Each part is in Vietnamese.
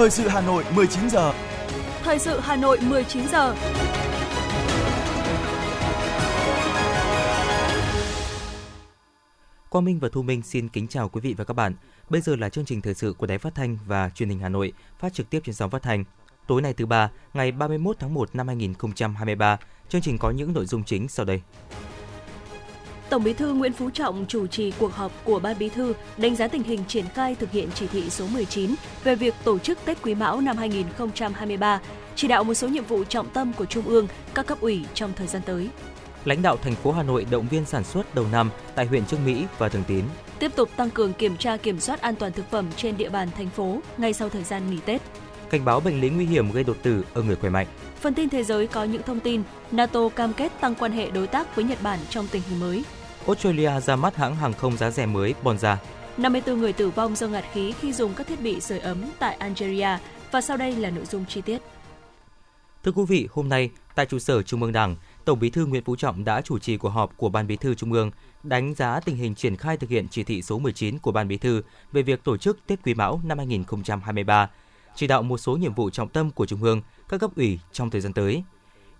Thời sự Hà Nội 19 giờ. Thời sự Hà Nội 19 giờ. Quang Minh và Thu Minh xin kính chào quý vị và các bạn. Bây giờ là chương trình thời sự của Đài Phát thanh và Truyền hình Hà Nội, phát trực tiếp trên sóng phát thanh. Tối nay thứ ba, ngày 31 tháng 1 năm 2023, chương trình có những nội dung chính sau đây. Tổng Bí thư Nguyễn Phú Trọng chủ trì cuộc họp của Ban Bí thư đánh giá tình hình triển khai thực hiện chỉ thị số 19 về việc tổ chức Tết Quý Mão năm 2023, chỉ đạo một số nhiệm vụ trọng tâm của Trung ương, các cấp ủy trong thời gian tới. Lãnh đạo thành phố Hà Nội động viên sản xuất đầu năm tại huyện Trương Mỹ và Thường Tín. Tiếp tục tăng cường kiểm tra kiểm soát an toàn thực phẩm trên địa bàn thành phố ngay sau thời gian nghỉ Tết. Cảnh báo bệnh lý nguy hiểm gây đột tử ở người khỏe mạnh. Phần tin thế giới có những thông tin NATO cam kết tăng quan hệ đối tác với Nhật Bản trong tình hình mới. Australia ra mắt hãng hàng không giá rẻ mới Bonza. 54 người tử vong do ngạt khí khi dùng các thiết bị sưởi ấm tại Algeria và sau đây là nội dung chi tiết. Thưa quý vị, hôm nay tại trụ sở Trung ương Đảng, Tổng Bí thư Nguyễn Phú Trọng đã chủ trì cuộc họp của Ban Bí thư Trung ương đánh giá tình hình triển khai thực hiện chỉ thị số 19 của Ban Bí thư về việc tổ chức Tết Quý Mão năm 2023, chỉ đạo một số nhiệm vụ trọng tâm của Trung ương, các cấp ủy trong thời gian tới.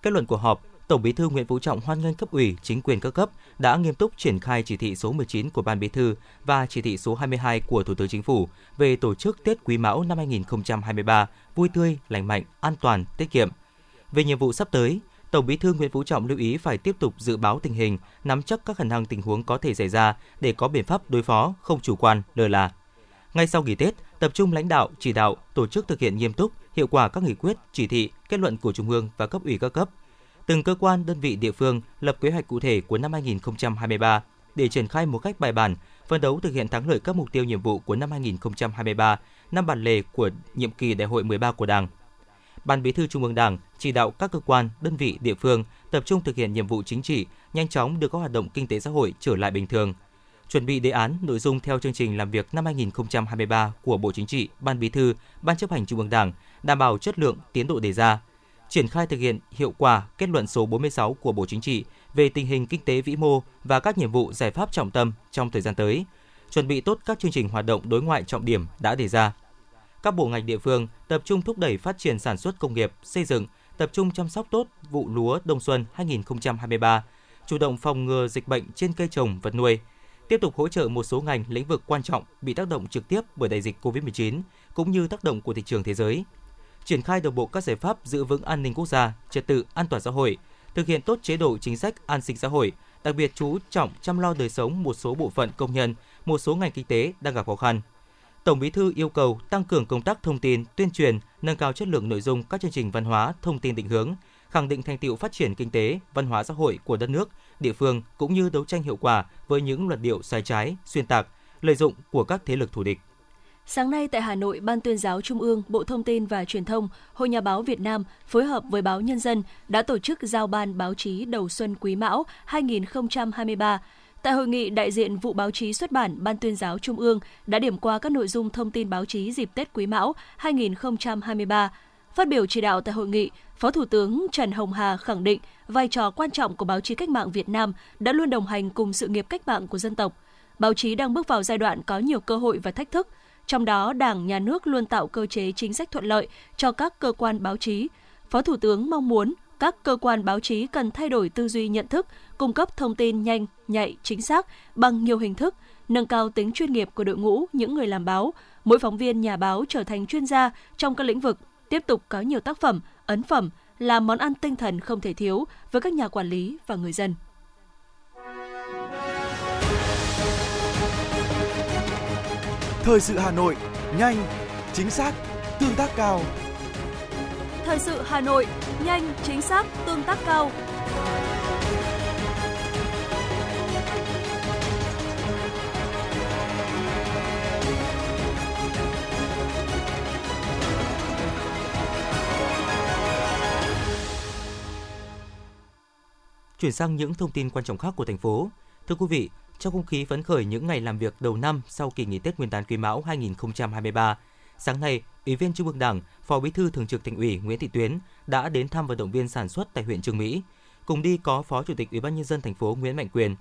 Kết luận của họp, Tổng Bí thư Nguyễn Phú Trọng hoan nghênh cấp ủy, chính quyền các cấp đã nghiêm túc triển khai chỉ thị số 19 của Ban Bí thư và chỉ thị số 22 của Thủ tướng Chính phủ về tổ chức Tết Quý Mão năm 2023 vui tươi, lành mạnh, an toàn, tiết kiệm. Về nhiệm vụ sắp tới, Tổng Bí thư Nguyễn Phú Trọng lưu ý phải tiếp tục dự báo tình hình, nắm chắc các khả năng tình huống có thể xảy ra để có biện pháp đối phó, không chủ quan, lơ là. Ngay sau nghỉ Tết, tập trung lãnh đạo, chỉ đạo, tổ chức thực hiện nghiêm túc, hiệu quả các nghị quyết, chỉ thị, kết luận của Trung ương và cấp ủy các cấp. Từng cơ quan, đơn vị địa phương lập kế hoạch cụ thể của năm 2023 để triển khai một cách bài bản, phấn đấu thực hiện thắng lợi các mục tiêu nhiệm vụ của năm 2023, năm bản lề của nhiệm kỳ Đại hội 13 của Đảng. Ban Bí thư Trung ương Đảng chỉ đạo các cơ quan, đơn vị địa phương tập trung thực hiện nhiệm vụ chính trị, nhanh chóng đưa các hoạt động kinh tế xã hội trở lại bình thường. Chuẩn bị đề án nội dung theo chương trình làm việc năm 2023 của Bộ Chính trị, Ban Bí thư, Ban chấp hành Trung ương Đảng, đảm bảo chất lượng, tiến độ đề ra. Triển khai thực hiện hiệu quả kết luận số 46 của Bộ Chính trị về tình hình kinh tế vĩ mô và các nhiệm vụ giải pháp trọng tâm trong thời gian tới. Chuẩn bị tốt các chương trình hoạt động đối ngoại trọng điểm đã đề ra các bộ ngành địa phương tập trung thúc đẩy phát triển sản xuất công nghiệp, xây dựng, tập trung chăm sóc tốt vụ lúa đông xuân 2023, chủ động phòng ngừa dịch bệnh trên cây trồng vật nuôi, tiếp tục hỗ trợ một số ngành lĩnh vực quan trọng bị tác động trực tiếp bởi đại dịch COVID-19 cũng như tác động của thị trường thế giới. Triển khai đồng bộ các giải pháp giữ vững an ninh quốc gia, trật tự an toàn xã hội, thực hiện tốt chế độ chính sách an sinh xã hội, đặc biệt chú trọng chăm lo đời sống một số bộ phận công nhân, một số ngành kinh tế đang gặp khó khăn, Tổng Bí thư yêu cầu tăng cường công tác thông tin, tuyên truyền, nâng cao chất lượng nội dung các chương trình văn hóa, thông tin định hướng, khẳng định thành tựu phát triển kinh tế, văn hóa xã hội của đất nước, địa phương cũng như đấu tranh hiệu quả với những luận điệu sai trái, xuyên tạc, lợi dụng của các thế lực thù địch. Sáng nay tại Hà Nội, Ban tuyên giáo Trung ương, Bộ Thông tin và Truyền thông, Hội Nhà báo Việt Nam phối hợp với Báo Nhân dân đã tổ chức giao ban báo chí đầu xuân Quý Mão 2023 Tại hội nghị, đại diện vụ báo chí xuất bản Ban tuyên giáo Trung ương đã điểm qua các nội dung thông tin báo chí dịp Tết Quý Mão 2023. Phát biểu chỉ đạo tại hội nghị, Phó Thủ tướng Trần Hồng Hà khẳng định vai trò quan trọng của báo chí cách mạng Việt Nam đã luôn đồng hành cùng sự nghiệp cách mạng của dân tộc. Báo chí đang bước vào giai đoạn có nhiều cơ hội và thách thức, trong đó Đảng, Nhà nước luôn tạo cơ chế chính sách thuận lợi cho các cơ quan báo chí. Phó Thủ tướng mong muốn các cơ quan báo chí cần thay đổi tư duy nhận thức, cung cấp thông tin nhanh, nhạy, chính xác bằng nhiều hình thức, nâng cao tính chuyên nghiệp của đội ngũ những người làm báo, mỗi phóng viên nhà báo trở thành chuyên gia trong các lĩnh vực, tiếp tục có nhiều tác phẩm, ấn phẩm là món ăn tinh thần không thể thiếu với các nhà quản lý và người dân. Thời sự Hà Nội, nhanh, chính xác, tương tác cao. Thời sự Hà Nội, nhanh, chính xác, tương tác cao. Chuyển sang những thông tin quan trọng khác của thành phố. Thưa quý vị, trong không khí phấn khởi những ngày làm việc đầu năm sau kỳ nghỉ Tết Nguyên đán Quý Mão 2023, sáng nay, Ủy viên Trung ương Đảng, Phó Bí thư Thường trực Thành ủy Nguyễn Thị Tuyến đã đến thăm và động viên sản xuất tại huyện Trường Mỹ. Cùng đi có Phó Chủ tịch Ủy ban nhân dân thành phố Nguyễn Mạnh Quyền.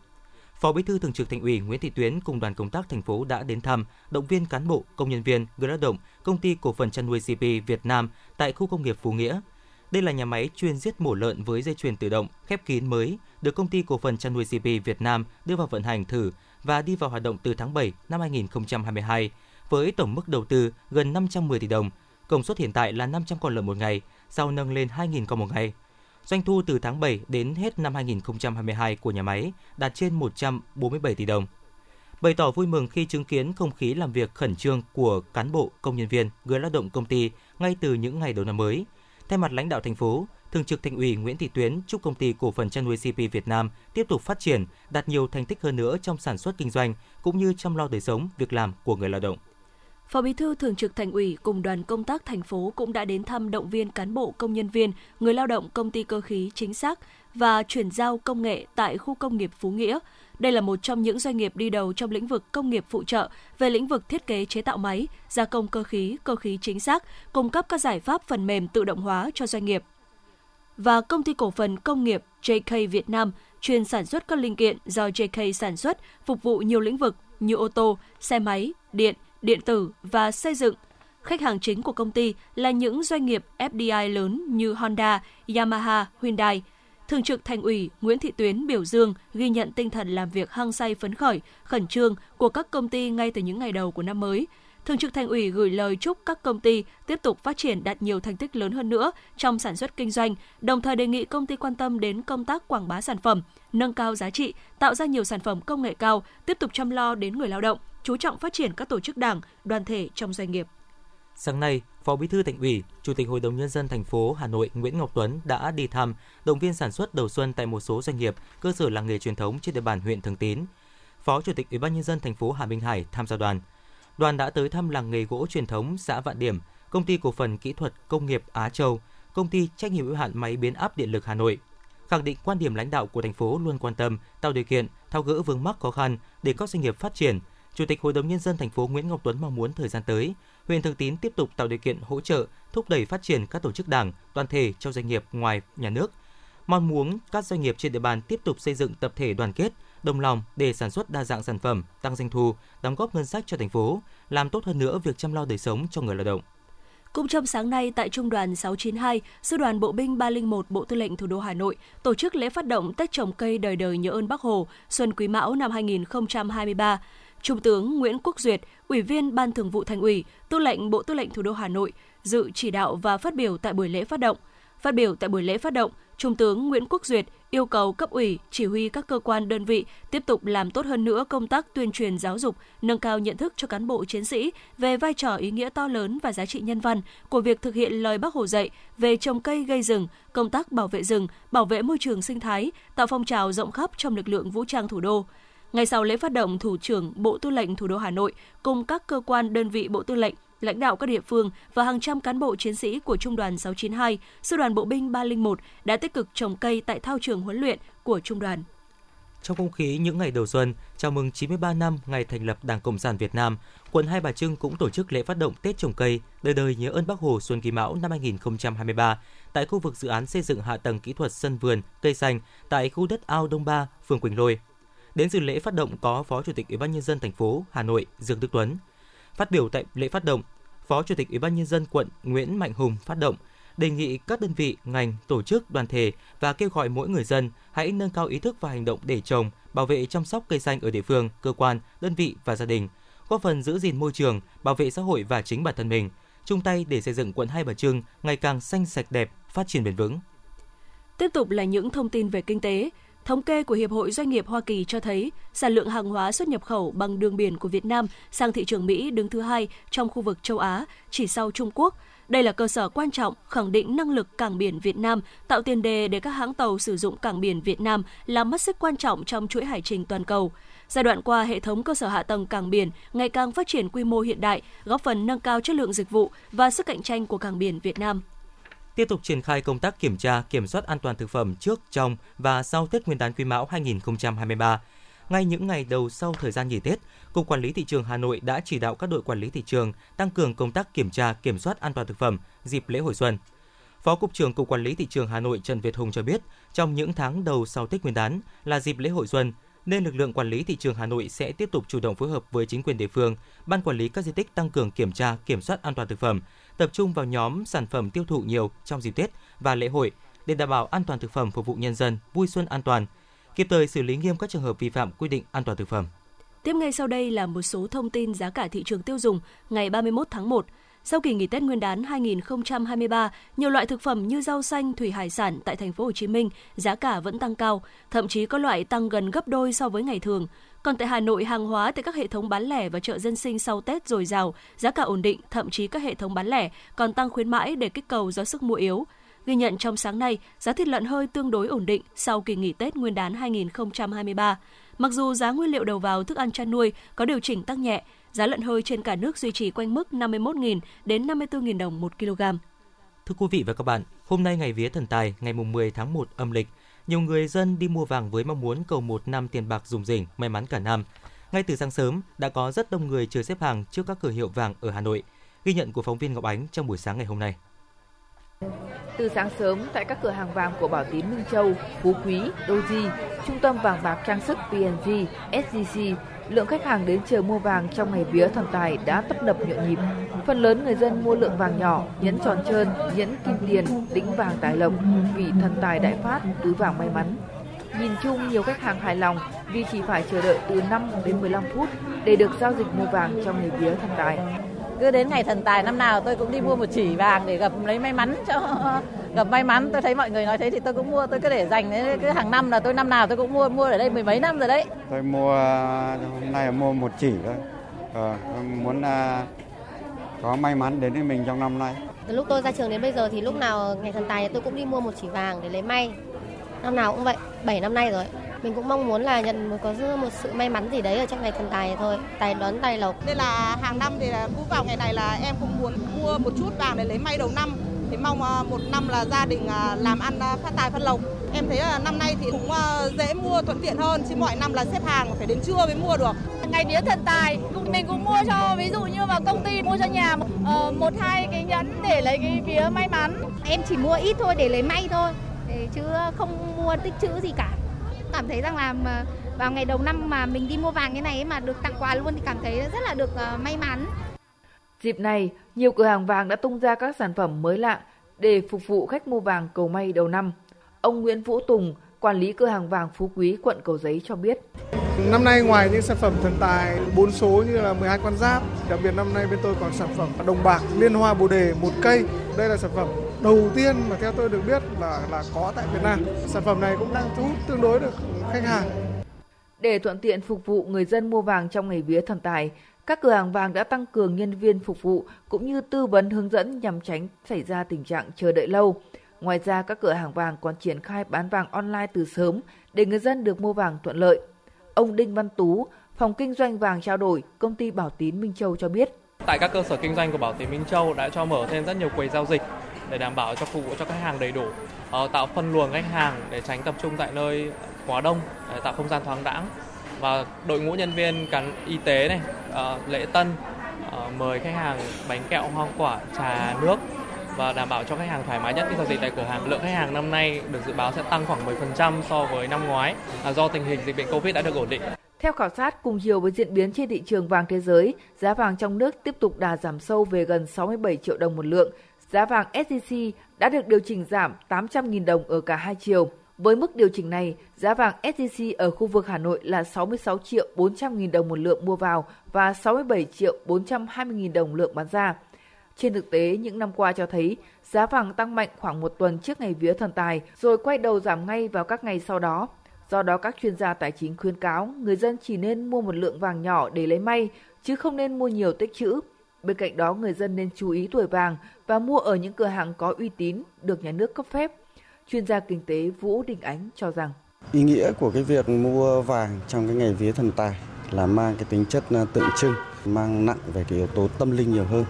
Phó Bí thư Thường trực Thành ủy Nguyễn Thị Tuyến cùng đoàn công tác thành phố đã đến thăm, động viên cán bộ, công nhân viên, người lao động, công ty cổ phần chăn nuôi CP Việt Nam tại khu công nghiệp Phú Nghĩa. Đây là nhà máy chuyên giết mổ lợn với dây chuyền tự động khép kín mới, được công ty cổ phần chăn nuôi CP Việt Nam đưa vào vận hành thử và đi vào hoạt động từ tháng 7 năm 2022 với tổng mức đầu tư gần 510 tỷ đồng. Công suất hiện tại là 500 con lợn một ngày, sau nâng lên 2.000 con một ngày. Doanh thu từ tháng 7 đến hết năm 2022 của nhà máy đạt trên 147 tỷ đồng. Bày tỏ vui mừng khi chứng kiến không khí làm việc khẩn trương của cán bộ, công nhân viên, người lao động công ty ngay từ những ngày đầu năm mới. Thay mặt lãnh đạo thành phố, Thường trực Thành ủy Nguyễn Thị Tuyến chúc công ty cổ phần chăn nuôi CP Việt Nam tiếp tục phát triển, đạt nhiều thành tích hơn nữa trong sản xuất kinh doanh cũng như chăm lo đời sống, việc làm của người lao động. Phó Bí thư Thường trực Thành ủy cùng đoàn công tác thành phố cũng đã đến thăm động viên cán bộ công nhân viên, người lao động công ty cơ khí chính xác và chuyển giao công nghệ tại khu công nghiệp Phú Nghĩa. Đây là một trong những doanh nghiệp đi đầu trong lĩnh vực công nghiệp phụ trợ về lĩnh vực thiết kế chế tạo máy, gia công cơ khí, cơ khí chính xác, cung cấp các giải pháp phần mềm tự động hóa cho doanh nghiệp. Và công ty cổ phần công nghiệp JK Việt Nam chuyên sản xuất các linh kiện do JK sản xuất phục vụ nhiều lĩnh vực như ô tô, xe máy, điện, điện tử và xây dựng. Khách hàng chính của công ty là những doanh nghiệp FDI lớn như Honda, Yamaha, Hyundai. Thường trực Thành ủy Nguyễn Thị Tuyến biểu dương ghi nhận tinh thần làm việc hăng say phấn khởi, khẩn trương của các công ty ngay từ những ngày đầu của năm mới. Thường trực Thành ủy gửi lời chúc các công ty tiếp tục phát triển đạt nhiều thành tích lớn hơn nữa trong sản xuất kinh doanh, đồng thời đề nghị công ty quan tâm đến công tác quảng bá sản phẩm, nâng cao giá trị, tạo ra nhiều sản phẩm công nghệ cao, tiếp tục chăm lo đến người lao động, chú trọng phát triển các tổ chức đảng, đoàn thể trong doanh nghiệp. Sáng nay, Phó Bí thư Thành ủy, Chủ tịch Hội đồng nhân dân thành phố Hà Nội Nguyễn Ngọc Tuấn đã đi thăm, động viên sản xuất đầu xuân tại một số doanh nghiệp, cơ sở làng nghề truyền thống trên địa bàn huyện Thường Tín. Phó Chủ tịch Ủy ban nhân dân thành phố Hà Minh Hải tham gia đoàn. Đoàn đã tới thăm làng nghề gỗ truyền thống xã Vạn Điểm, công ty cổ phần kỹ thuật công nghiệp Á Châu, công ty trách nhiệm hữu hạn máy biến áp điện lực Hà Nội. Khẳng định quan điểm lãnh đạo của thành phố luôn quan tâm tạo điều kiện thao gỡ vướng mắc khó khăn để các doanh nghiệp phát triển, Chủ tịch Hội đồng nhân dân thành phố Nguyễn Ngọc Tuấn mong muốn thời gian tới, huyện Thường Tín tiếp tục tạo điều kiện hỗ trợ, thúc đẩy phát triển các tổ chức đảng, đoàn thể trong doanh nghiệp ngoài nhà nước. Mong muốn các doanh nghiệp trên địa bàn tiếp tục xây dựng tập thể đoàn kết, đồng lòng để sản xuất đa dạng sản phẩm, tăng doanh thu, đóng góp ngân sách cho thành phố, làm tốt hơn nữa việc chăm lo đời sống cho người lao động. Cũng trong sáng nay tại Trung đoàn 692, Sư đoàn Bộ binh 301 Bộ Tư lệnh Thủ đô Hà Nội tổ chức lễ phát động Tết trồng cây đời đời nhớ ơn Bác Hồ Xuân Quý Mão năm 2023. Trung tướng Nguyễn Quốc Duyệt, Ủy viên Ban Thường vụ Thành ủy, Tư lệnh Bộ Tư lệnh Thủ đô Hà Nội dự chỉ đạo và phát biểu tại buổi lễ phát động. Phát biểu tại buổi lễ phát động, Trung tướng Nguyễn Quốc Duyệt yêu cầu cấp ủy, chỉ huy các cơ quan đơn vị tiếp tục làm tốt hơn nữa công tác tuyên truyền giáo dục, nâng cao nhận thức cho cán bộ chiến sĩ về vai trò ý nghĩa to lớn và giá trị nhân văn của việc thực hiện lời Bác Hồ dạy về trồng cây gây rừng, công tác bảo vệ rừng, bảo vệ môi trường sinh thái, tạo phong trào rộng khắp trong lực lượng vũ trang thủ đô. Ngày sau lễ phát động, Thủ trưởng Bộ Tư lệnh Thủ đô Hà Nội cùng các cơ quan đơn vị Bộ Tư lệnh, lãnh đạo các địa phương và hàng trăm cán bộ chiến sĩ của Trung đoàn 692, Sư đoàn Bộ binh 301 đã tích cực trồng cây tại thao trường huấn luyện của Trung đoàn. Trong không khí những ngày đầu xuân, chào mừng 93 năm ngày thành lập Đảng Cộng sản Việt Nam, quận Hai Bà Trưng cũng tổ chức lễ phát động Tết trồng cây, đời đời nhớ ơn Bác Hồ Xuân Kỳ Mão năm 2023 tại khu vực dự án xây dựng hạ tầng kỹ thuật sân vườn, cây xanh tại khu đất ao Đông Ba, phường Quỳnh Lôi. Đến dự lễ phát động có Phó Chủ tịch Ủy ban nhân dân thành phố Hà Nội Dương Đức Tuấn. Phát biểu tại lễ phát động, Phó Chủ tịch Ủy ban nhân dân quận Nguyễn Mạnh Hùng phát động đề nghị các đơn vị, ngành, tổ chức, đoàn thể và kêu gọi mỗi người dân hãy nâng cao ý thức và hành động để trồng, bảo vệ chăm sóc cây xanh ở địa phương, cơ quan, đơn vị và gia đình, góp phần giữ gìn môi trường, bảo vệ xã hội và chính bản thân mình, chung tay để xây dựng quận Hai Bà Trưng ngày càng xanh sạch đẹp, phát triển bền vững. Tiếp tục là những thông tin về kinh tế. Thống kê của Hiệp hội Doanh nghiệp Hoa Kỳ cho thấy sản lượng hàng hóa xuất nhập khẩu bằng đường biển của Việt Nam sang thị trường Mỹ đứng thứ hai trong khu vực châu Á, chỉ sau Trung Quốc. Đây là cơ sở quan trọng khẳng định năng lực cảng biển Việt Nam, tạo tiền đề để các hãng tàu sử dụng cảng biển Việt Nam làm mắt xích quan trọng trong chuỗi hải trình toàn cầu. Giai đoạn qua, hệ thống cơ sở hạ tầng cảng biển ngày càng phát triển quy mô hiện đại, góp phần nâng cao chất lượng dịch vụ và sức cạnh tranh của cảng biển Việt Nam tiếp tục triển khai công tác kiểm tra, kiểm soát an toàn thực phẩm trước, trong và sau Tết Nguyên đán Quý Mão 2023. Ngay những ngày đầu sau thời gian nghỉ Tết, Cục Quản lý thị trường Hà Nội đã chỉ đạo các đội quản lý thị trường tăng cường công tác kiểm tra, kiểm soát an toàn thực phẩm dịp lễ hội xuân. Phó Cục trưởng Cục Quản lý thị trường Hà Nội Trần Việt Hùng cho biết, trong những tháng đầu sau Tết Nguyên đán là dịp lễ hội xuân, nên lực lượng quản lý thị trường Hà Nội sẽ tiếp tục chủ động phối hợp với chính quyền địa phương, ban quản lý các di tích tăng cường kiểm tra, kiểm soát an toàn thực phẩm, tập trung vào nhóm sản phẩm tiêu thụ nhiều trong dịp Tết và lễ hội để đảm bảo an toàn thực phẩm phục vụ nhân dân vui xuân an toàn, kịp thời xử lý nghiêm các trường hợp vi phạm quy định an toàn thực phẩm. Tiếp ngay sau đây là một số thông tin giá cả thị trường tiêu dùng ngày 31 tháng 1. Sau kỳ nghỉ Tết Nguyên đán 2023, nhiều loại thực phẩm như rau xanh, thủy hải sản tại thành phố Hồ Chí Minh giá cả vẫn tăng cao, thậm chí có loại tăng gần gấp đôi so với ngày thường. Còn tại Hà Nội, hàng hóa tại các hệ thống bán lẻ và chợ dân sinh sau Tết dồi dào, giá cả ổn định, thậm chí các hệ thống bán lẻ còn tăng khuyến mãi để kích cầu do sức mua yếu. Ghi nhận trong sáng nay, giá thịt lợn hơi tương đối ổn định sau kỳ nghỉ Tết Nguyên đán 2023. Mặc dù giá nguyên liệu đầu vào thức ăn chăn nuôi có điều chỉnh tăng nhẹ, giá lợn hơi trên cả nước duy trì quanh mức 51.000 đến 54.000 đồng một kg. Thưa quý vị và các bạn, hôm nay ngày vía thần tài, ngày mùng 10 tháng 1 âm lịch, nhiều người dân đi mua vàng với mong muốn cầu một năm tiền bạc dùng rỉnh, may mắn cả năm. Ngay từ sáng sớm, đã có rất đông người chờ xếp hàng trước các cửa hiệu vàng ở Hà Nội. Ghi nhận của phóng viên Ngọc Ánh trong buổi sáng ngày hôm nay. Từ sáng sớm, tại các cửa hàng vàng của Bảo Tín Minh Châu, Phú Quý, Doji, Trung tâm vàng bạc trang sức PNG, SGC, lượng khách hàng đến chờ mua vàng trong ngày vía thần tài đã tấp nập nhộn nhịp. Phần lớn người dân mua lượng vàng nhỏ, nhẫn tròn trơn, nhẫn kim tiền, đĩnh vàng tài lộc, vị thần tài đại phát, túi vàng may mắn. Nhìn chung, nhiều khách hàng hài lòng vì chỉ phải chờ đợi từ 5 đến 15 phút để được giao dịch mua vàng trong ngày vía thần tài cứ đến ngày thần tài năm nào tôi cũng đi mua một chỉ vàng để gặp lấy may mắn cho gặp may mắn tôi thấy mọi người nói thế thì tôi cũng mua tôi cứ để dành đấy cứ hàng năm là tôi năm nào tôi cũng mua mua ở đây mười mấy năm rồi đấy. Tôi mua hôm nay mua một chỉ thôi. Ờ, muốn uh, có may mắn đến với mình trong năm nay. Từ lúc tôi ra trường đến bây giờ thì lúc nào ngày thần tài tôi cũng đi mua một chỉ vàng để lấy may. Năm nào cũng vậy 7 năm nay rồi. Mình cũng mong muốn là nhận một có một sự may mắn gì đấy ở trong ngày thần tài thôi. Tài đón tài lộc. Nên là hàng năm thì là cứ vào ngày này là em cũng muốn mua một chút vàng để lấy may đầu năm thì mong ờ, một năm là gia đình ờ, làm ăn ờ, phát tài phát lộc. Em thấy là năm nay thì cũng dễ mua thuận tiện hơn chứ mọi năm là xếp hàng phải đến trưa mới mua được. Ngày vía thần tài mình cũng mua cho ví dụ như vào công ty mua cho nhà một hai cái nhẫn để lấy cái vía may mắn. Em chỉ mua ít thôi để lấy may thôi chứ không mua tích chữ gì cả. Cảm thấy rằng là vào ngày đầu năm mà mình đi mua vàng cái này mà được tặng quà luôn thì cảm thấy rất là được may mắn. Dịp này, nhiều cửa hàng vàng đã tung ra các sản phẩm mới lạ để phục vụ khách mua vàng cầu may đầu năm. Ông Nguyễn Vũ Tùng, quản lý cửa hàng vàng Phú Quý, quận Cầu Giấy cho biết. Năm nay ngoài những sản phẩm thần tài bốn số như là 12 con giáp, đặc biệt năm nay bên tôi còn sản phẩm đồng bạc liên hoa bồ đề một cây. Đây là sản phẩm đầu tiên mà theo tôi được biết là là có tại Việt Nam. Sản phẩm này cũng đang thu hút tương đối được khách hàng. Để thuận tiện phục vụ người dân mua vàng trong ngày vía thần tài, các cửa hàng vàng đã tăng cường nhân viên phục vụ cũng như tư vấn hướng dẫn nhằm tránh xảy ra tình trạng chờ đợi lâu. Ngoài ra, các cửa hàng vàng còn triển khai bán vàng online từ sớm để người dân được mua vàng thuận lợi. Ông Đinh Văn Tú, phòng kinh doanh vàng trao đổi, công ty Bảo Tín Minh Châu cho biết. Tại các cơ sở kinh doanh của Bảo Tín Minh Châu đã cho mở thêm rất nhiều quầy giao dịch để đảm bảo cho phục vụ cho khách hàng đầy đủ, ờ, tạo phân luồng khách hàng để tránh tập trung tại nơi quá đông, để tạo không gian thoáng đãng và đội ngũ nhân viên cán y tế này, uh, lễ tân uh, mời khách hàng bánh kẹo hoa quả, trà nước và đảm bảo cho khách hàng thoải mái nhất khi giao dịch tại cửa hàng. Lượng khách hàng năm nay được dự báo sẽ tăng khoảng 10% so với năm ngoái là do tình hình dịch bệnh Covid đã được ổn định. Theo khảo sát, cùng chiều với diễn biến trên thị trường vàng thế giới, giá vàng trong nước tiếp tục đà giảm sâu về gần 67 triệu đồng một lượng. Giá vàng SJC đã được điều chỉnh giảm 800.000 đồng ở cả hai chiều. Với mức điều chỉnh này, giá vàng SJC ở khu vực Hà Nội là 66 triệu 400 nghìn đồng một lượng mua vào và 67 triệu 420 nghìn đồng lượng bán ra. Trên thực tế, những năm qua cho thấy giá vàng tăng mạnh khoảng một tuần trước ngày vía thần tài, rồi quay đầu giảm ngay vào các ngày sau đó. Do đó, các chuyên gia tài chính khuyên cáo người dân chỉ nên mua một lượng vàng nhỏ để lấy may, chứ không nên mua nhiều tích trữ. Bên cạnh đó, người dân nên chú ý tuổi vàng và mua ở những cửa hàng có uy tín, được nhà nước cấp phép. Chuyên gia kinh tế Vũ Đình Ánh cho rằng Ý nghĩa của cái việc mua vàng trong cái ngày vía thần tài là mang cái tính chất à, tượng trưng, mang nặng về cái yếu tố tâm linh nhiều hơn.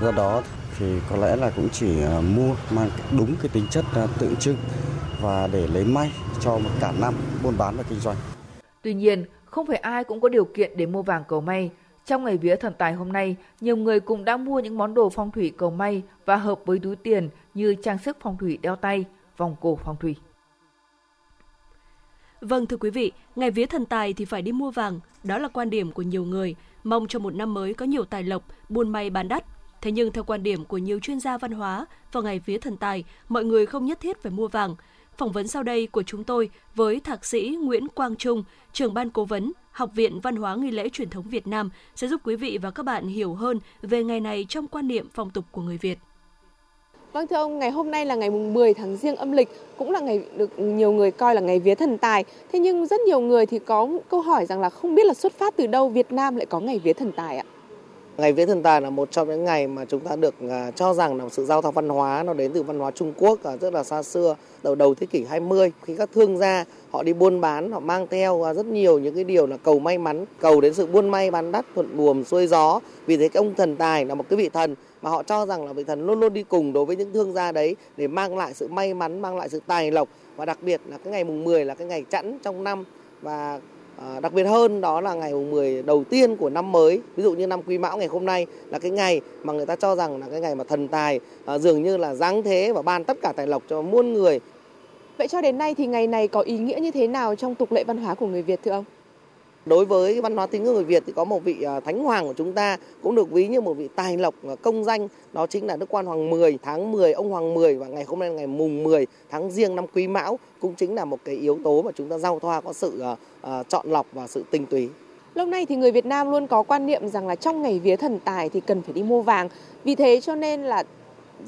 Do đó thì có lẽ là cũng chỉ à, mua mang đúng cái tính chất à, tượng trưng và để lấy may cho một cả năm buôn bán và kinh doanh. Tuy nhiên, không phải ai cũng có điều kiện để mua vàng cầu may. Trong ngày vía thần tài hôm nay, nhiều người cũng đã mua những món đồ phong thủy cầu may và hợp với túi tiền như trang sức phong thủy đeo tay, vòng cổ phong thủy. Vâng thưa quý vị, ngày vía thần tài thì phải đi mua vàng, đó là quan điểm của nhiều người, mong cho một năm mới có nhiều tài lộc, buôn may bán đắt. Thế nhưng theo quan điểm của nhiều chuyên gia văn hóa, vào ngày vía thần tài, mọi người không nhất thiết phải mua vàng. Phỏng vấn sau đây của chúng tôi với Thạc sĩ Nguyễn Quang Trung, trưởng ban cố vấn Học viện Văn hóa Nghi lễ Truyền thống Việt Nam sẽ giúp quý vị và các bạn hiểu hơn về ngày này trong quan niệm phong tục của người Việt. Vâng thưa ông, ngày hôm nay là ngày mùng 10 tháng riêng âm lịch, cũng là ngày được nhiều người coi là ngày vía thần tài. Thế nhưng rất nhiều người thì có câu hỏi rằng là không biết là xuất phát từ đâu Việt Nam lại có ngày vía thần tài ạ? Ngày vía thần tài là một trong những ngày mà chúng ta được à, cho rằng là sự giao thoa văn hóa nó đến từ văn hóa Trung Quốc à, rất là xa xưa, đầu đầu thế kỷ 20 khi các thương gia họ đi buôn bán họ mang theo à, rất nhiều những cái điều là cầu may mắn, cầu đến sự buôn may bán đắt thuận buồm xuôi gió. Vì thế cái ông thần tài là một cái vị thần mà họ cho rằng là vị thần luôn luôn đi cùng đối với những thương gia đấy để mang lại sự may mắn, mang lại sự tài lộc. Và đặc biệt là cái ngày mùng 10 là cái ngày chẵn trong năm. Và À, đặc biệt hơn đó là ngày mùng 10 đầu tiên của năm mới. Ví dụ như năm quý mão ngày hôm nay là cái ngày mà người ta cho rằng là cái ngày mà thần tài à, dường như là giáng thế và ban tất cả tài lộc cho muôn người. Vậy cho đến nay thì ngày này có ý nghĩa như thế nào trong tục lệ văn hóa của người Việt thưa ông? Đối với văn hóa tín ngưỡng người Việt thì có một vị à, thánh hoàng của chúng ta cũng được ví như một vị tài lộc à, công danh, đó chính là Đức Quan Hoàng 10 tháng 10 ông Hoàng 10 và ngày hôm nay ngày mùng 10 tháng Giêng năm Quý Mão cũng chính là một cái yếu tố mà chúng ta giao thoa có sự à, chọn lọc và sự tinh túy. Lâu nay thì người Việt Nam luôn có quan niệm rằng là trong ngày vía thần tài thì cần phải đi mua vàng. Vì thế cho nên là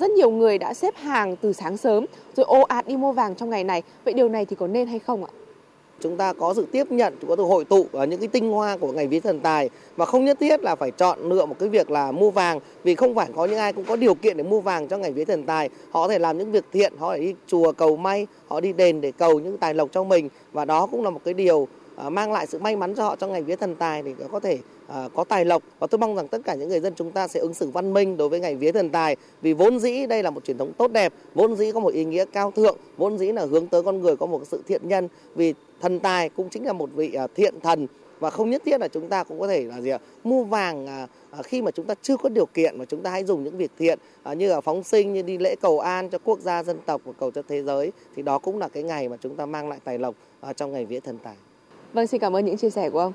rất nhiều người đã xếp hàng từ sáng sớm rồi ồ ạt đi mua vàng trong ngày này. Vậy điều này thì có nên hay không ạ? Chúng ta có sự tiếp nhận, có sự hội tụ ở những cái tinh hoa của ngày vía thần tài. Và không nhất thiết là phải chọn lựa một cái việc là mua vàng, vì không phải có những ai cũng có điều kiện để mua vàng cho ngày vía thần tài. Họ có thể làm những việc thiện, họ đi chùa cầu may, họ đi đền để cầu những tài lộc cho mình. Và đó cũng là một cái điều Ờ, mang lại sự may mắn cho họ trong ngày vía thần tài để có thể ờ, có tài lộc và tôi mong rằng tất cả những người dân chúng ta sẽ ứng xử văn minh đối với ngày vía thần tài vì vốn dĩ đây là một truyền thống tốt đẹp vốn dĩ có một ý nghĩa cao thượng vốn dĩ là hướng tới con người có một sự thiện nhân vì thần tài cũng chính là một vị ờ, thiện thần và không nhất thiết là chúng ta cũng có thể là gì ạ mua vàng à, khi mà chúng ta chưa có điều kiện mà chúng ta hãy dùng những việc thiện như là phóng sinh như đi lễ cầu an cho quốc gia dân tộc và cầu cho thế giới thì đó cũng là cái ngày mà chúng ta mang lại tài lộc trong ngày vía thần tài. Vâng xin cảm ơn những chia sẻ của ông.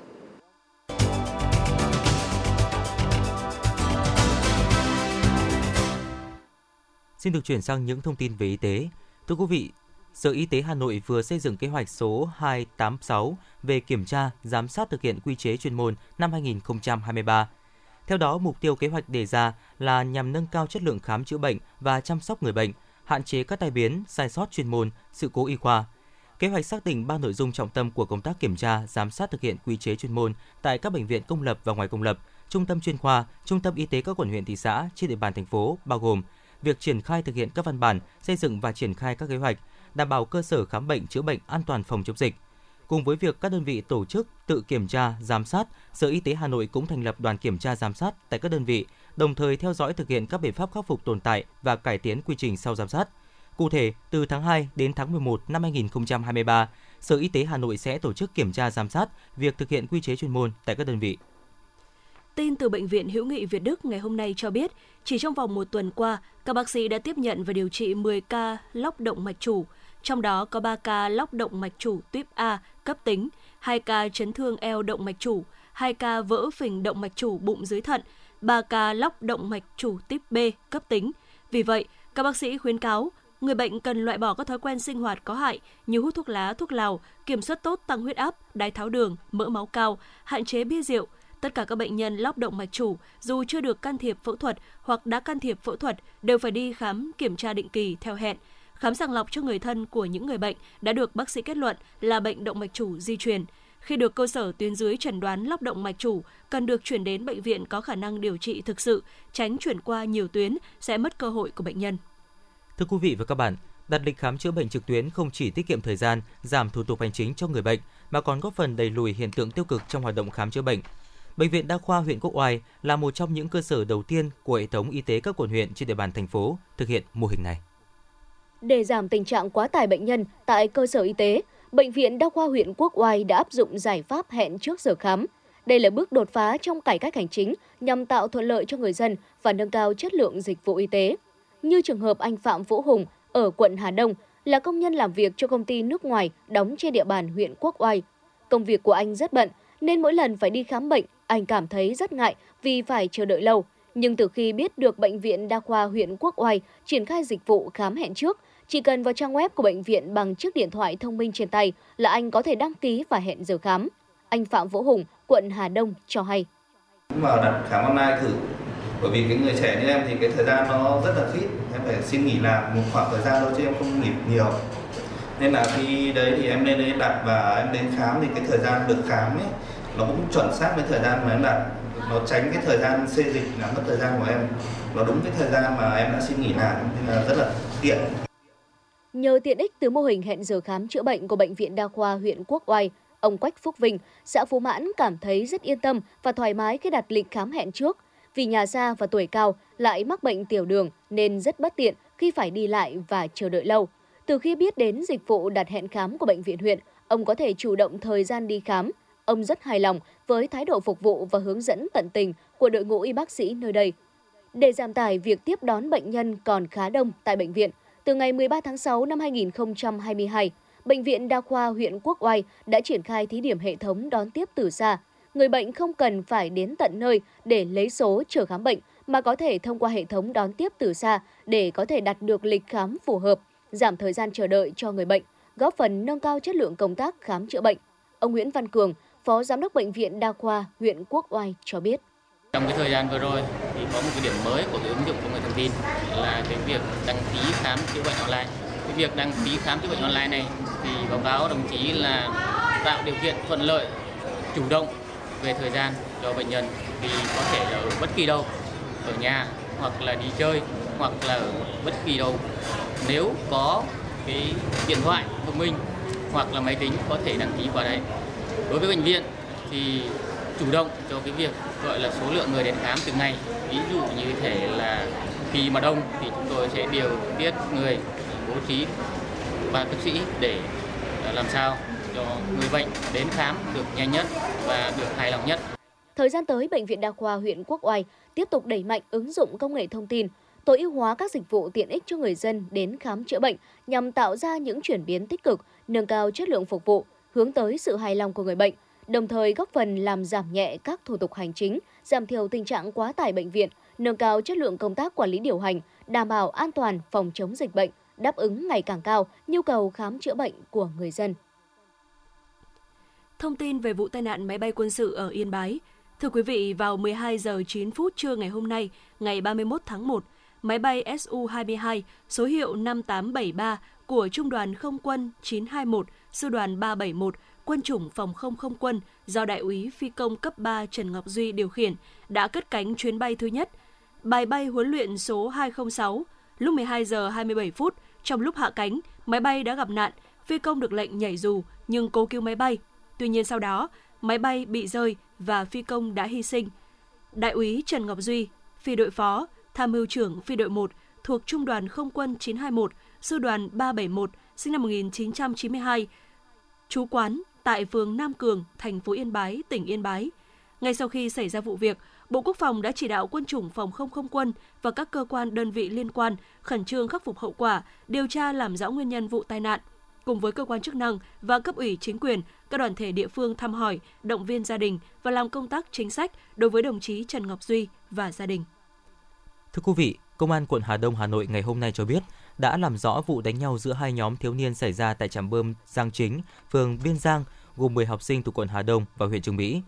Xin được chuyển sang những thông tin về y tế. Thưa quý vị, Sở Y tế Hà Nội vừa xây dựng kế hoạch số 286 về kiểm tra, giám sát thực hiện quy chế chuyên môn năm 2023. Theo đó, mục tiêu kế hoạch đề ra là nhằm nâng cao chất lượng khám chữa bệnh và chăm sóc người bệnh, hạn chế các tai biến, sai sót chuyên môn, sự cố y khoa. Kế hoạch xác định ba nội dung trọng tâm của công tác kiểm tra, giám sát thực hiện quy chế chuyên môn tại các bệnh viện công lập và ngoài công lập, trung tâm chuyên khoa, trung tâm y tế các quận huyện thị xã trên địa bàn thành phố bao gồm việc triển khai thực hiện các văn bản, xây dựng và triển khai các kế hoạch, đảm bảo cơ sở khám bệnh chữa bệnh an toàn phòng chống dịch. Cùng với việc các đơn vị tổ chức tự kiểm tra, giám sát, Sở Y tế Hà Nội cũng thành lập đoàn kiểm tra giám sát tại các đơn vị, đồng thời theo dõi thực hiện các biện pháp khắc phục tồn tại và cải tiến quy trình sau giám sát. Cụ thể, từ tháng 2 đến tháng 11 năm 2023, Sở Y tế Hà Nội sẽ tổ chức kiểm tra giám sát việc thực hiện quy chế chuyên môn tại các đơn vị. Tin từ Bệnh viện Hữu nghị Việt Đức ngày hôm nay cho biết, chỉ trong vòng một tuần qua, các bác sĩ đã tiếp nhận và điều trị 10 ca lóc động mạch chủ, trong đó có 3 ca lóc động mạch chủ tuyếp A cấp tính, 2 ca chấn thương eo động mạch chủ, 2 ca vỡ phình động mạch chủ bụng dưới thận, 3 ca lóc động mạch chủ tuyếp B cấp tính. Vì vậy, các bác sĩ khuyến cáo người bệnh cần loại bỏ các thói quen sinh hoạt có hại như hút thuốc lá, thuốc lào, kiểm soát tốt tăng huyết áp, đái tháo đường, mỡ máu cao, hạn chế bia rượu. Tất cả các bệnh nhân lóc động mạch chủ, dù chưa được can thiệp phẫu thuật hoặc đã can thiệp phẫu thuật, đều phải đi khám kiểm tra định kỳ theo hẹn khám sàng lọc cho người thân của những người bệnh đã được bác sĩ kết luận là bệnh động mạch chủ di truyền. Khi được cơ sở tuyến dưới chẩn đoán lóc động mạch chủ, cần được chuyển đến bệnh viện có khả năng điều trị thực sự, tránh chuyển qua nhiều tuyến sẽ mất cơ hội của bệnh nhân. Thưa quý vị và các bạn, đặt lịch khám chữa bệnh trực tuyến không chỉ tiết kiệm thời gian, giảm thủ tục hành chính cho người bệnh mà còn góp phần đẩy lùi hiện tượng tiêu cực trong hoạt động khám chữa bệnh. Bệnh viện Đa khoa huyện Quốc Oai là một trong những cơ sở đầu tiên của hệ thống y tế các quận huyện trên địa bàn thành phố thực hiện mô hình này. Để giảm tình trạng quá tải bệnh nhân tại cơ sở y tế, Bệnh viện Đa khoa huyện Quốc Oai đã áp dụng giải pháp hẹn trước giờ khám. Đây là bước đột phá trong cải cách hành chính nhằm tạo thuận lợi cho người dân và nâng cao chất lượng dịch vụ y tế. Như trường hợp anh Phạm Vũ Hùng ở quận Hà Đông, là công nhân làm việc cho công ty nước ngoài đóng trên địa bàn huyện Quốc Oai. Công việc của anh rất bận, nên mỗi lần phải đi khám bệnh, anh cảm thấy rất ngại vì phải chờ đợi lâu. Nhưng từ khi biết được Bệnh viện Đa khoa huyện Quốc Oai triển khai dịch vụ khám hẹn trước, chỉ cần vào trang web của bệnh viện bằng chiếc điện thoại thông minh trên tay là anh có thể đăng ký và hẹn giờ khám. Anh Phạm Vũ Hùng, quận Hà Đông cho hay. Mà đặt khám online thử bởi vì cái người trẻ như em thì cái thời gian nó rất là ít em phải xin nghỉ làm một khoảng thời gian thôi chứ em không nghỉ nhiều. Nên là khi đấy thì em lên đấy đặt và em đến khám thì cái thời gian được khám ấy nó cũng chuẩn xác với thời gian mà em đặt. Nó tránh cái thời gian xê dịch là mất thời gian của em. Nó đúng cái thời gian mà em đã xin nghỉ làm nên là rất là tiện. Nhờ tiện ích từ mô hình hẹn giờ khám chữa bệnh của Bệnh viện Đa khoa huyện Quốc Oai, ông Quách Phúc Vinh, xã Phú Mãn cảm thấy rất yên tâm và thoải mái khi đặt lịch khám hẹn trước. Vì nhà xa và tuổi cao lại mắc bệnh tiểu đường nên rất bất tiện khi phải đi lại và chờ đợi lâu. Từ khi biết đến dịch vụ đặt hẹn khám của bệnh viện huyện, ông có thể chủ động thời gian đi khám. Ông rất hài lòng với thái độ phục vụ và hướng dẫn tận tình của đội ngũ y bác sĩ nơi đây. Để giảm tải việc tiếp đón bệnh nhân còn khá đông tại bệnh viện, từ ngày 13 tháng 6 năm 2022, Bệnh viện Đa khoa huyện Quốc Oai đã triển khai thí điểm hệ thống đón tiếp từ xa. Người bệnh không cần phải đến tận nơi để lấy số chờ khám bệnh, mà có thể thông qua hệ thống đón tiếp từ xa để có thể đặt được lịch khám phù hợp, giảm thời gian chờ đợi cho người bệnh, góp phần nâng cao chất lượng công tác khám chữa bệnh. Ông Nguyễn Văn Cường, Phó Giám đốc Bệnh viện Đa khoa huyện Quốc Oai cho biết. Trong cái thời gian vừa rồi thì có một cái điểm mới của cái ứng dụng công nghệ thông tin là cái việc đăng ký khám chữa bệnh online. Cái việc đăng ký khám chữa bệnh online này thì báo cáo đồng chí là tạo điều kiện thuận lợi, chủ động về thời gian cho bệnh nhân thì có thể là ở bất kỳ đâu, ở nhà hoặc là đi chơi hoặc là ở bất kỳ đâu. Nếu có cái điện thoại thông minh hoặc là máy tính có thể đăng ký vào đây. Đối với bệnh viện thì chủ động cho cái việc gọi là số lượng người đến khám từng ngày ví dụ như thể là khi mà đông thì chúng tôi sẽ điều tiết người bố trí và bác sĩ để làm sao cho người bệnh đến khám được nhanh nhất và được hài lòng nhất. Thời gian tới, Bệnh viện Đa khoa huyện Quốc Oai tiếp tục đẩy mạnh ứng dụng công nghệ thông tin, tối ưu hóa các dịch vụ tiện ích cho người dân đến khám chữa bệnh nhằm tạo ra những chuyển biến tích cực, nâng cao chất lượng phục vụ, hướng tới sự hài lòng của người bệnh, đồng thời góp phần làm giảm nhẹ các thủ tục hành chính, giảm thiểu tình trạng quá tải bệnh viện, nâng cao chất lượng công tác quản lý điều hành, đảm bảo an toàn phòng chống dịch bệnh, đáp ứng ngày càng cao nhu cầu khám chữa bệnh của người dân. Thông tin về vụ tai nạn máy bay quân sự ở Yên Bái. Thưa quý vị, vào 12 giờ 9 phút trưa ngày hôm nay, ngày 31 tháng 1, máy bay Su-22 số hiệu 5873 của Trung đoàn Không quân 921, Sư đoàn 371, Quân chủng Phòng không không quân do Đại úy Phi công cấp 3 Trần Ngọc Duy điều khiển đã cất cánh chuyến bay thứ nhất. Bài bay huấn luyện số 206, lúc 12 giờ 27 phút, trong lúc hạ cánh, máy bay đã gặp nạn, phi công được lệnh nhảy dù nhưng cố cứu máy bay. Tuy nhiên sau đó, máy bay bị rơi và phi công đã hy sinh. Đại úy Trần Ngọc Duy, phi đội phó, tham mưu trưởng phi đội 1 thuộc Trung đoàn Không quân 921, Sư đoàn 371, sinh năm 1992, trú quán tại phường Nam Cường, thành phố Yên Bái, tỉnh Yên Bái. Ngay sau khi xảy ra vụ việc, Bộ Quốc phòng đã chỉ đạo quân chủng phòng không không quân và các cơ quan đơn vị liên quan khẩn trương khắc phục hậu quả, điều tra làm rõ nguyên nhân vụ tai nạn. Cùng với cơ quan chức năng và cấp ủy chính quyền, các đoàn thể địa phương thăm hỏi, động viên gia đình và làm công tác chính sách đối với đồng chí Trần Ngọc Duy và gia đình. Thưa quý vị, Công an quận Hà Đông Hà Nội ngày hôm nay cho biết đã làm rõ vụ đánh nhau giữa hai nhóm thiếu niên xảy ra tại trạm bơm Giang Chính, phường Biên Giang, gồm 10 học sinh thuộc quận Hà Đông và huyện Trường Mỹ.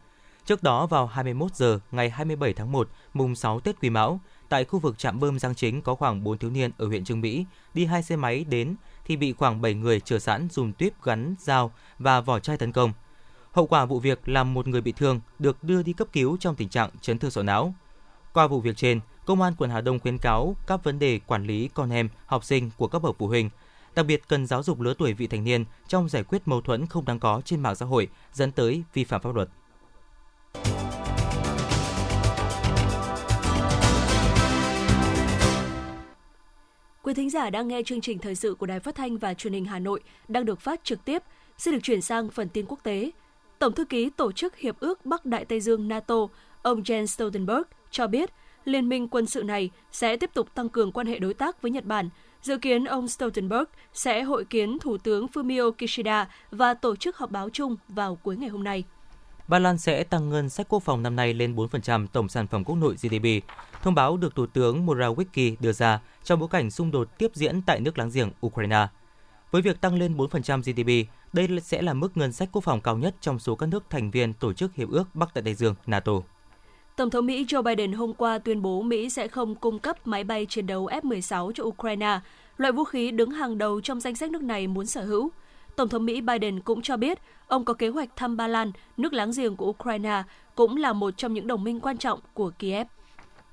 Trước đó vào 21 giờ ngày 27 tháng 1, mùng 6 Tết Quý Mão, tại khu vực trạm bơm Giang Chính có khoảng 4 thiếu niên ở huyện Trương Mỹ đi hai xe máy đến thì bị khoảng 7 người chờ sẵn dùng tuyếp gắn dao và vỏ chai tấn công. Hậu quả vụ việc làm một người bị thương được đưa đi cấp cứu trong tình trạng chấn thương sọ não. Qua vụ việc trên, Công an quận Hà Đông khuyến cáo các vấn đề quản lý con em, học sinh của các bậc phụ huynh, đặc biệt cần giáo dục lứa tuổi vị thành niên trong giải quyết mâu thuẫn không đáng có trên mạng xã hội dẫn tới vi phạm pháp luật. Quý thính giả đang nghe chương trình thời sự của Đài Phát thanh và Truyền hình Hà Nội đang được phát trực tiếp. Xin được chuyển sang phần tin quốc tế. Tổng thư ký Tổ chức Hiệp ước Bắc Đại Tây Dương NATO, ông Jens Stoltenberg cho biết Liên minh quân sự này sẽ tiếp tục tăng cường quan hệ đối tác với Nhật Bản, Dự kiến ông Stoltenberg sẽ hội kiến Thủ tướng Fumio Kishida và tổ chức họp báo chung vào cuối ngày hôm nay. Ba Lan sẽ tăng ngân sách quốc phòng năm nay lên 4% tổng sản phẩm quốc nội GDP. Thông báo được Thủ tướng Morawiecki đưa ra trong bối cảnh xung đột tiếp diễn tại nước láng giềng Ukraine. Với việc tăng lên 4% GDP, đây sẽ là mức ngân sách quốc phòng cao nhất trong số các nước thành viên Tổ chức Hiệp ước Bắc Đại Tây Dương NATO. Tổng thống Mỹ Joe Biden hôm qua tuyên bố Mỹ sẽ không cung cấp máy bay chiến đấu F-16 cho Ukraine, loại vũ khí đứng hàng đầu trong danh sách nước này muốn sở hữu. Tổng thống Mỹ Biden cũng cho biết ông có kế hoạch thăm Ba Lan, nước láng giềng của Ukraine, cũng là một trong những đồng minh quan trọng của Kiev.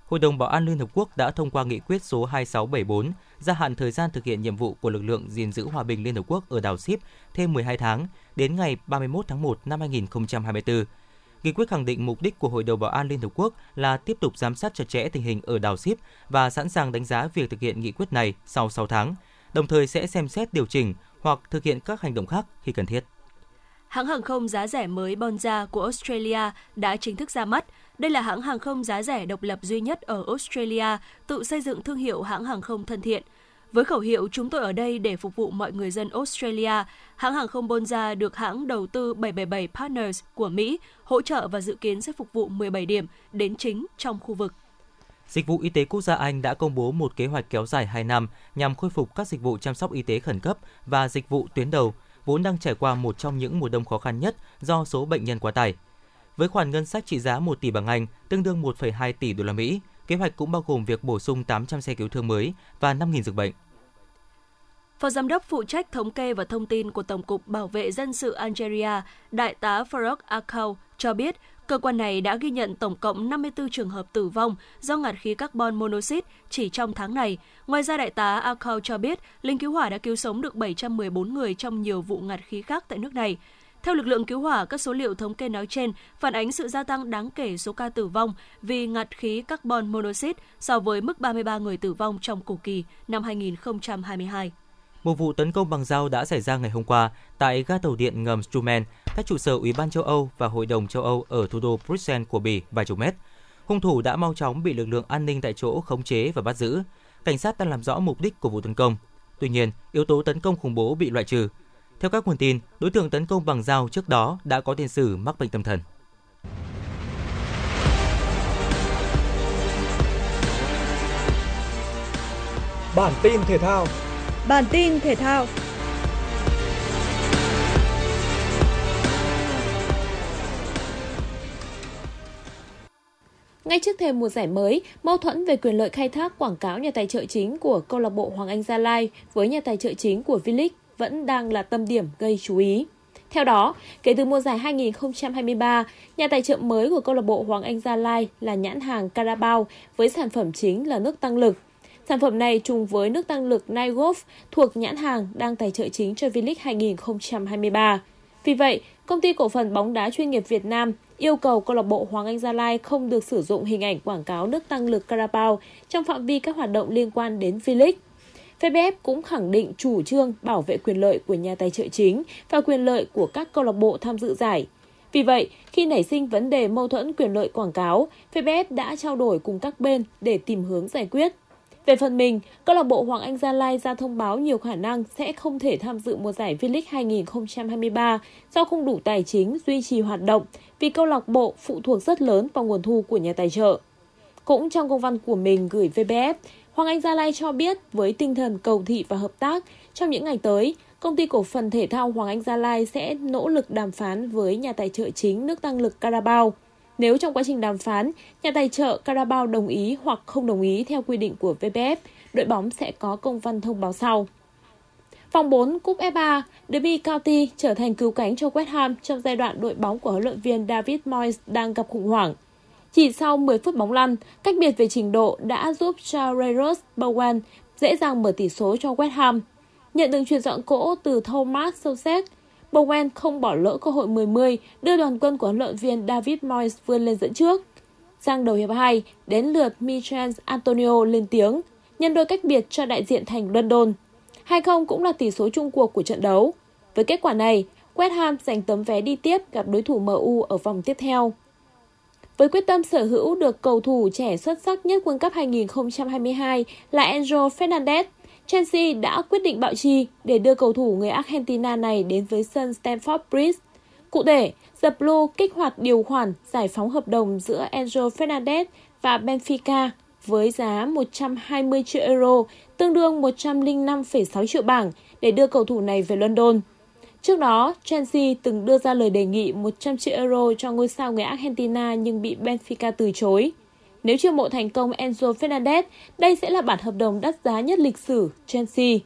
Hội đồng Bảo an Liên Hợp Quốc đã thông qua nghị quyết số 2674 gia hạn thời gian thực hiện nhiệm vụ của lực lượng gìn giữ hòa bình Liên Hợp Quốc ở đảo Ship thêm 12 tháng đến ngày 31 tháng 1 năm 2024. Nghị quyết khẳng định mục đích của Hội đồng Bảo an Liên Hợp Quốc là tiếp tục giám sát chặt chẽ tình hình ở đảo Ship và sẵn sàng đánh giá việc thực hiện nghị quyết này sau 6 tháng, đồng thời sẽ xem xét điều chỉnh hoặc thực hiện các hành động khác khi cần thiết. Hãng hàng không giá rẻ mới Bonza của Australia đã chính thức ra mắt. Đây là hãng hàng không giá rẻ độc lập duy nhất ở Australia, tự xây dựng thương hiệu hãng hàng không thân thiện. Với khẩu hiệu chúng tôi ở đây để phục vụ mọi người dân Australia, hãng hàng không Bonza được hãng đầu tư 777 Partners của Mỹ hỗ trợ và dự kiến sẽ phục vụ 17 điểm đến chính trong khu vực. Dịch vụ Y tế Quốc gia Anh đã công bố một kế hoạch kéo dài 2 năm nhằm khôi phục các dịch vụ chăm sóc y tế khẩn cấp và dịch vụ tuyến đầu, vốn đang trải qua một trong những mùa đông khó khăn nhất do số bệnh nhân quá tải. Với khoản ngân sách trị giá 1 tỷ bảng Anh, tương đương 1,2 tỷ đô la Mỹ, kế hoạch cũng bao gồm việc bổ sung 800 xe cứu thương mới và 5.000 giường bệnh. Phó Giám đốc phụ trách thống kê và thông tin của Tổng cục Bảo vệ Dân sự Algeria, Đại tá Farouk Akau cho biết cơ quan này đã ghi nhận tổng cộng 54 trường hợp tử vong do ngạt khí carbon monoxide chỉ trong tháng này. Ngoài ra, Đại tá Akau cho biết lính cứu hỏa đã cứu sống được 714 người trong nhiều vụ ngạt khí khác tại nước này. Theo lực lượng cứu hỏa, các số liệu thống kê nói trên phản ánh sự gia tăng đáng kể số ca tử vong vì ngạt khí carbon monoxide so với mức 33 người tử vong trong cùng kỳ năm 2022. Một vụ tấn công bằng dao đã xảy ra ngày hôm qua tại ga tàu điện ngầm Strumen, cách trụ sở Ủy ban châu Âu và Hội đồng châu Âu ở thủ đô Bruxelles của Bỉ vài chục mét. Hung thủ đã mau chóng bị lực lượng an ninh tại chỗ khống chế và bắt giữ. Cảnh sát đang làm rõ mục đích của vụ tấn công. Tuy nhiên, yếu tố tấn công khủng bố bị loại trừ. Theo các nguồn tin, đối tượng tấn công bằng dao trước đó đã có tiền sử mắc bệnh tâm thần. Bản tin thể thao Bản tin thể thao Ngay trước thềm mùa giải mới, mâu thuẫn về quyền lợi khai thác quảng cáo nhà tài trợ chính của câu lạc bộ Hoàng Anh Gia Lai với nhà tài trợ chính của V-League vẫn đang là tâm điểm gây chú ý. Theo đó, kể từ mùa giải 2023, nhà tài trợ mới của câu lạc bộ Hoàng Anh Gia Lai là nhãn hàng Carabao với sản phẩm chính là nước tăng lực. Sản phẩm này trùng với nước tăng lực Nigolf thuộc nhãn hàng đang tài trợ chính cho V-League 2023. Vì vậy, công ty cổ phần bóng đá chuyên nghiệp Việt Nam yêu cầu câu lạc bộ Hoàng Anh Gia Lai không được sử dụng hình ảnh quảng cáo nước tăng lực Carabao trong phạm vi các hoạt động liên quan đến V-League. VBF cũng khẳng định chủ trương bảo vệ quyền lợi của nhà tài trợ chính và quyền lợi của các câu lạc bộ tham dự giải. Vì vậy, khi nảy sinh vấn đề mâu thuẫn quyền lợi quảng cáo, VBF đã trao đổi cùng các bên để tìm hướng giải quyết. Về phần mình, câu lạc bộ Hoàng Anh Gia Lai ra thông báo nhiều khả năng sẽ không thể tham dự mùa giải V-League 2023 do không đủ tài chính duy trì hoạt động vì câu lạc bộ phụ thuộc rất lớn vào nguồn thu của nhà tài trợ. Cũng trong công văn của mình gửi VBF, Hoàng Anh Gia Lai cho biết với tinh thần cầu thị và hợp tác, trong những ngày tới, công ty cổ phần thể thao Hoàng Anh Gia Lai sẽ nỗ lực đàm phán với nhà tài trợ chính nước tăng lực Carabao. Nếu trong quá trình đàm phán, nhà tài trợ Carabao đồng ý hoặc không đồng ý theo quy định của VPF, đội bóng sẽ có công văn thông báo sau. Vòng 4 Cúp FA, Derby County trở thành cứu cánh cho West Ham trong giai đoạn đội bóng của huấn luyện viên David Moyes đang gặp khủng hoảng. Chỉ sau 10 phút bóng lăn, cách biệt về trình độ đã giúp cho Bowen dễ dàng mở tỷ số cho West Ham. Nhận được chuyển dọn cỗ từ Thomas Soucek, Bowen không bỏ lỡ cơ hội 10-10 đưa đoàn quân của huấn luyện viên David Moyes vươn lên dẫn trước. Sang đầu hiệp 2, đến lượt Michel Antonio lên tiếng, nhân đôi cách biệt cho đại diện thành London. 2-0 cũng là tỷ số chung cuộc của trận đấu. Với kết quả này, West Ham giành tấm vé đi tiếp gặp đối thủ MU ở vòng tiếp theo. Với quyết tâm sở hữu được cầu thủ trẻ xuất sắc nhất World Cup 2022 là Enzo Fernandez, Chelsea đã quyết định bạo chi để đưa cầu thủ người Argentina này đến với sân Stamford Bridge. Cụ thể, The Blue kích hoạt điều khoản giải phóng hợp đồng giữa Enzo Fernandez và Benfica với giá 120 triệu euro, tương đương 105,6 triệu bảng để đưa cầu thủ này về London. Trước đó, Chelsea từng đưa ra lời đề nghị 100 triệu euro cho ngôi sao người Argentina nhưng bị Benfica từ chối. Nếu chiêu mộ thành công Enzo Fernandez, đây sẽ là bản hợp đồng đắt giá nhất lịch sử Chelsea.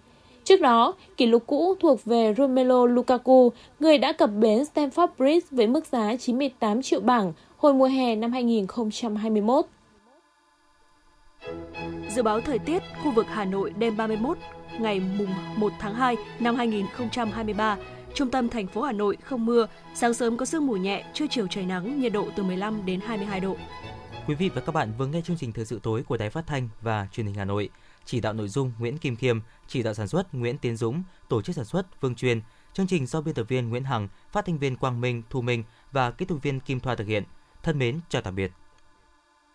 Trước đó, kỷ lục cũ thuộc về Romelu Lukaku, người đã cập bến Stamford Bridge với mức giá 98 triệu bảng hồi mùa hè năm 2021. Dự báo thời tiết khu vực Hà Nội đêm 31 ngày mùng 1 tháng 2 năm 2023, trung tâm thành phố Hà Nội không mưa, sáng sớm có sương mù nhẹ, trưa chiều trời nắng, nhiệt độ từ 15 đến 22 độ. Quý vị và các bạn vừa nghe chương trình thời sự tối của Đài Phát thanh và Truyền hình Hà Nội. Chỉ đạo nội dung Nguyễn Kim Khiêm, chỉ đạo sản xuất Nguyễn Tiến Dũng, tổ chức sản xuất Vương Truyền. Chương trình do biên tập viên Nguyễn Hằng, phát thanh viên Quang Minh, Thu Minh và kỹ thuật viên Kim Thoa thực hiện. Thân mến chào tạm biệt.